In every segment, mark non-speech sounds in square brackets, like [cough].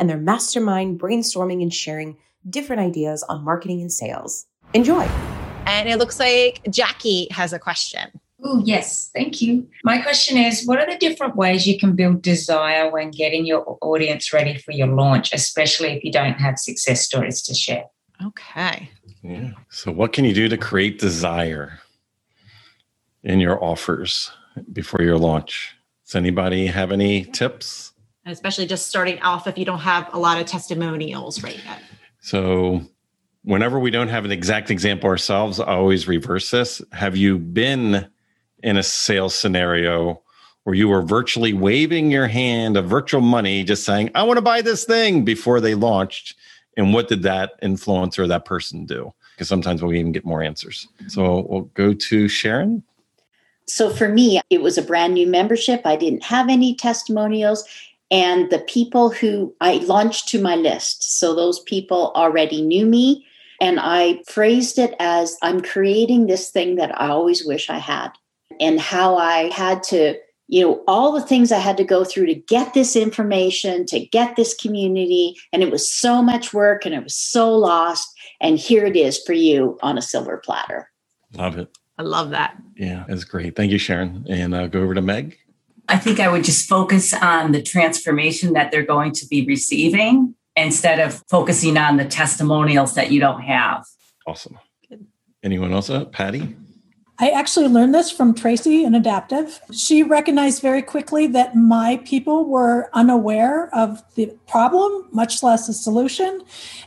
and their mastermind brainstorming and sharing different ideas on marketing and sales. Enjoy. And it looks like Jackie has a question. Oh, yes. Thank you. My question is What are the different ways you can build desire when getting your audience ready for your launch, especially if you don't have success stories to share? Okay. Yeah. So, what can you do to create desire in your offers before your launch? Does anybody have any tips? Especially just starting off if you don't have a lot of testimonials right yet. So, whenever we don't have an exact example ourselves, I always reverse this. Have you been in a sales scenario where you were virtually waving your hand of virtual money, just saying, I want to buy this thing before they launched? And what did that influencer, or that person do? Because sometimes we even get more answers. So we'll go to Sharon. So for me, it was a brand new membership. I didn't have any testimonials and the people who I launched to my list. So those people already knew me. And I phrased it as I'm creating this thing that I always wish I had, and how I had to, you know, all the things I had to go through to get this information, to get this community. And it was so much work and it was so lost. And here it is for you on a silver platter. Love it. I love that. Yeah, that's great. Thank you, Sharon. And uh, go over to Meg. I think I would just focus on the transformation that they're going to be receiving instead of focusing on the testimonials that you don't have. Awesome. Anyone else? Uh, Patty? I actually learned this from Tracy in Adaptive. She recognized very quickly that my people were unaware of the problem, much less a solution.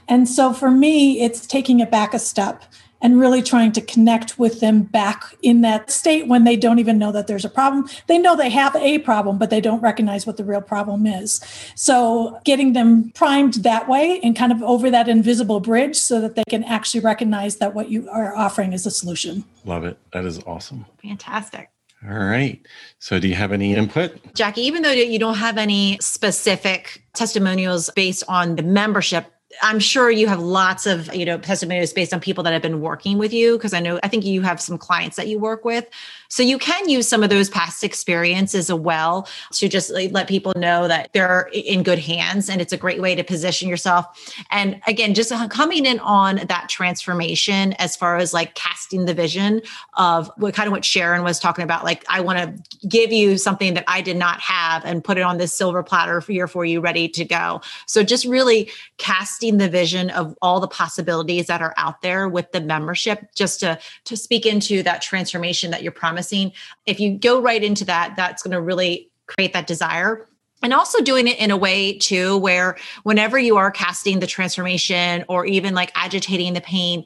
And so for me, it's taking it back a step and really trying to connect with them back in that state when they don't even know that there's a problem. They know they have a problem, but they don't recognize what the real problem is. So, getting them primed that way and kind of over that invisible bridge so that they can actually recognize that what you are offering is a solution. Love it. That is awesome. Fantastic. All right. So, do you have any input? Jackie, even though you don't have any specific testimonials based on the membership, I'm sure you have lots of, you know, testimonials based on people that have been working with you because I know I think you have some clients that you work with. So you can use some of those past experiences as well to just let people know that they're in good hands and it's a great way to position yourself. And again, just coming in on that transformation as far as like casting the vision of what kind of what Sharon was talking about. Like, I want to give you something that I did not have and put it on this silver platter you for you ready to go. So just really casting the vision of all the possibilities that are out there with the membership, just to to speak into that transformation that you're promising promising. If you go right into that, that's going to really create that desire and also doing it in a way too where whenever you are casting the transformation or even like agitating the pain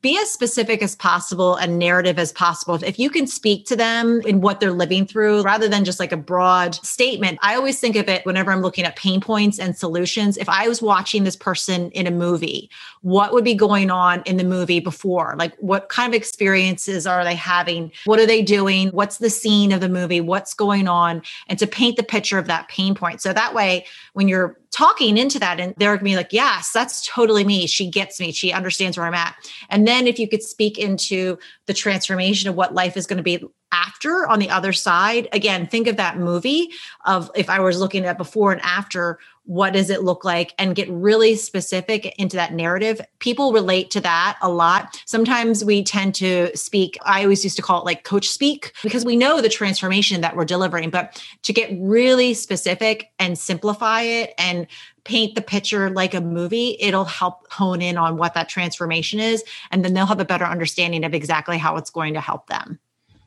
be as specific as possible and narrative as possible. If you can speak to them in what they're living through rather than just like a broad statement, I always think of it whenever I'm looking at pain points and solutions. If I was watching this person in a movie, what would be going on in the movie before? Like, what kind of experiences are they having? What are they doing? What's the scene of the movie? What's going on? And to paint the picture of that pain point. So that way, when you're talking into that and they're gonna be like yes that's totally me. She gets me. She understands where i'm at. And then if you could speak into the transformation of what life is going to be after on the other side again think of that movie of if i was looking at before and after what does it look like and get really specific into that narrative. People relate to that a lot. Sometimes we tend to speak i always used to call it like coach speak because we know the transformation that we're delivering but to get really specific and simplify it and paint the picture like a movie it'll help hone in on what that transformation is and then they'll have a better understanding of exactly how it's going to help them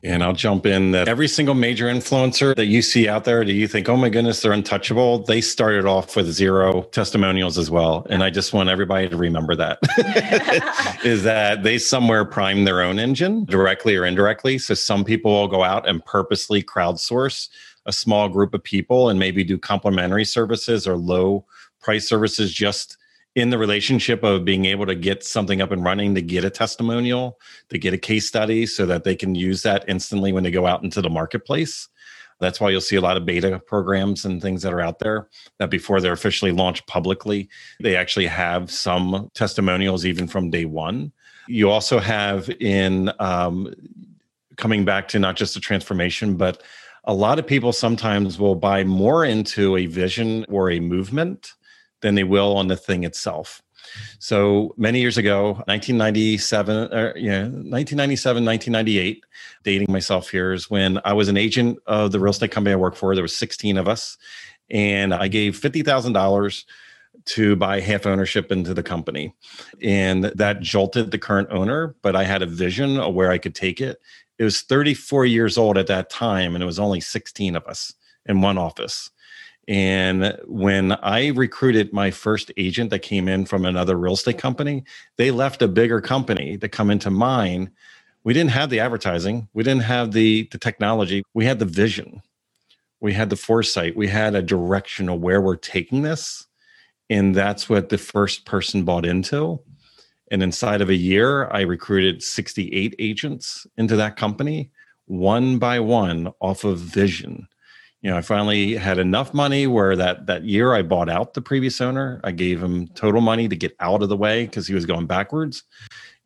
and I'll jump in that every single major influencer that you see out there, do you think, oh my goodness, they're untouchable? They started off with zero testimonials as well. And I just want everybody to remember that [laughs] is that they somewhere prime their own engine directly or indirectly. So some people will go out and purposely crowdsource a small group of people and maybe do complimentary services or low price services just in the relationship of being able to get something up and running to get a testimonial, to get a case study so that they can use that instantly when they go out into the marketplace. That's why you'll see a lot of beta programs and things that are out there that before they're officially launched publicly, they actually have some testimonials even from day one. You also have in um, coming back to not just the transformation, but a lot of people sometimes will buy more into a vision or a movement than they will on the thing itself. So many years ago, 1997, or, yeah, 1997, 1998, dating myself here is when I was an agent of the real estate company I work for. There was 16 of us, and I gave $50,000 to buy half ownership into the company. And that jolted the current owner, but I had a vision of where I could take it. It was 34 years old at that time, and it was only 16 of us in one office. And when I recruited my first agent that came in from another real estate company, they left a bigger company to come into mine. We didn't have the advertising, we didn't have the, the technology, we had the vision, we had the foresight, we had a direction of where we're taking this. And that's what the first person bought into. And inside of a year, I recruited 68 agents into that company, one by one off of vision you know, I finally had enough money where that that year I bought out the previous owner. I gave him total money to get out of the way because he was going backwards.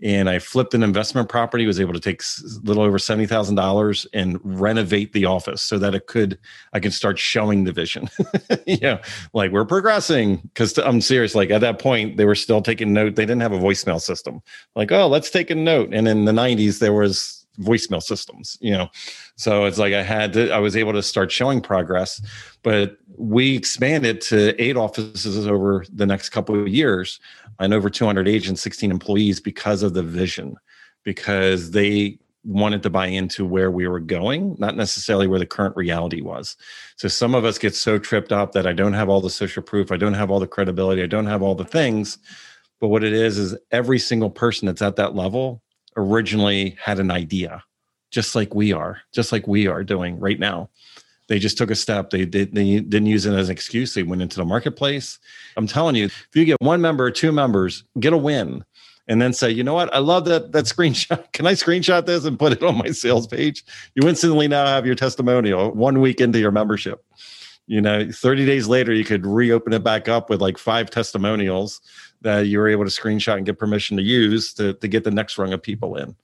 And I flipped an investment property, was able to take a little over seventy thousand dollars and renovate the office so that it could I could start showing the vision. [laughs] you know, like we're progressing. Because I'm serious. Like at that point, they were still taking note. They didn't have a voicemail system. Like, oh, let's take a note. And in the '90s, there was voicemail systems you know? So it's like i had to i was able to start showing progress but we expanded to eight offices over the next couple of years and over 200 agents 16 employees because of the vision because they wanted to buy into where we were going not necessarily where the current reality was. So some of us get so tripped up that i don't have all the social proof i don't have all the credibility i don't have all the things but what it is is every single person that's at that level originally had an idea, just like we are, just like we are doing right now. They just took a step. They, they, they didn't use it as an excuse. They went into the marketplace. I'm telling you, if you get one member or two members, get a win and then say, you know what? I love that that screenshot. [laughs] Can I screenshot this and put it on my sales page? You instantly now have your testimonial one week into your membership. You know, 30 days later, you could reopen it back up with like five testimonials that you were able to screenshot and get permission to use to, to get the next rung of people in.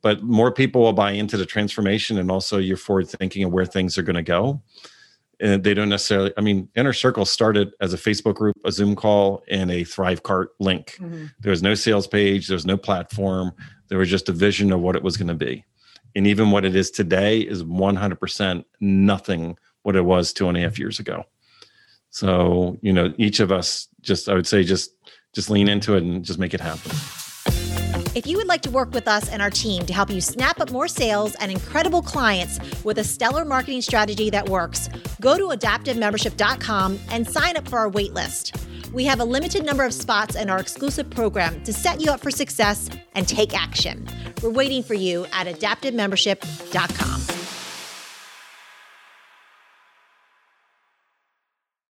But more people will buy into the transformation and also your forward thinking of where things are going to go. And they don't necessarily, I mean, Inner Circle started as a Facebook group, a Zoom call, and a Thrivecart link. Mm-hmm. There was no sales page, there was no platform. There was just a vision of what it was going to be. And even what it is today is 100% nothing what it was two and a half years ago. So, you know, each of us just, I would say, just just lean into it and just make it happen. If you would like to work with us and our team to help you snap up more sales and incredible clients with a stellar marketing strategy that works, go to adaptivemembership.com and sign up for our waitlist. We have a limited number of spots in our exclusive program to set you up for success and take action. We're waiting for you at adaptivemembership.com.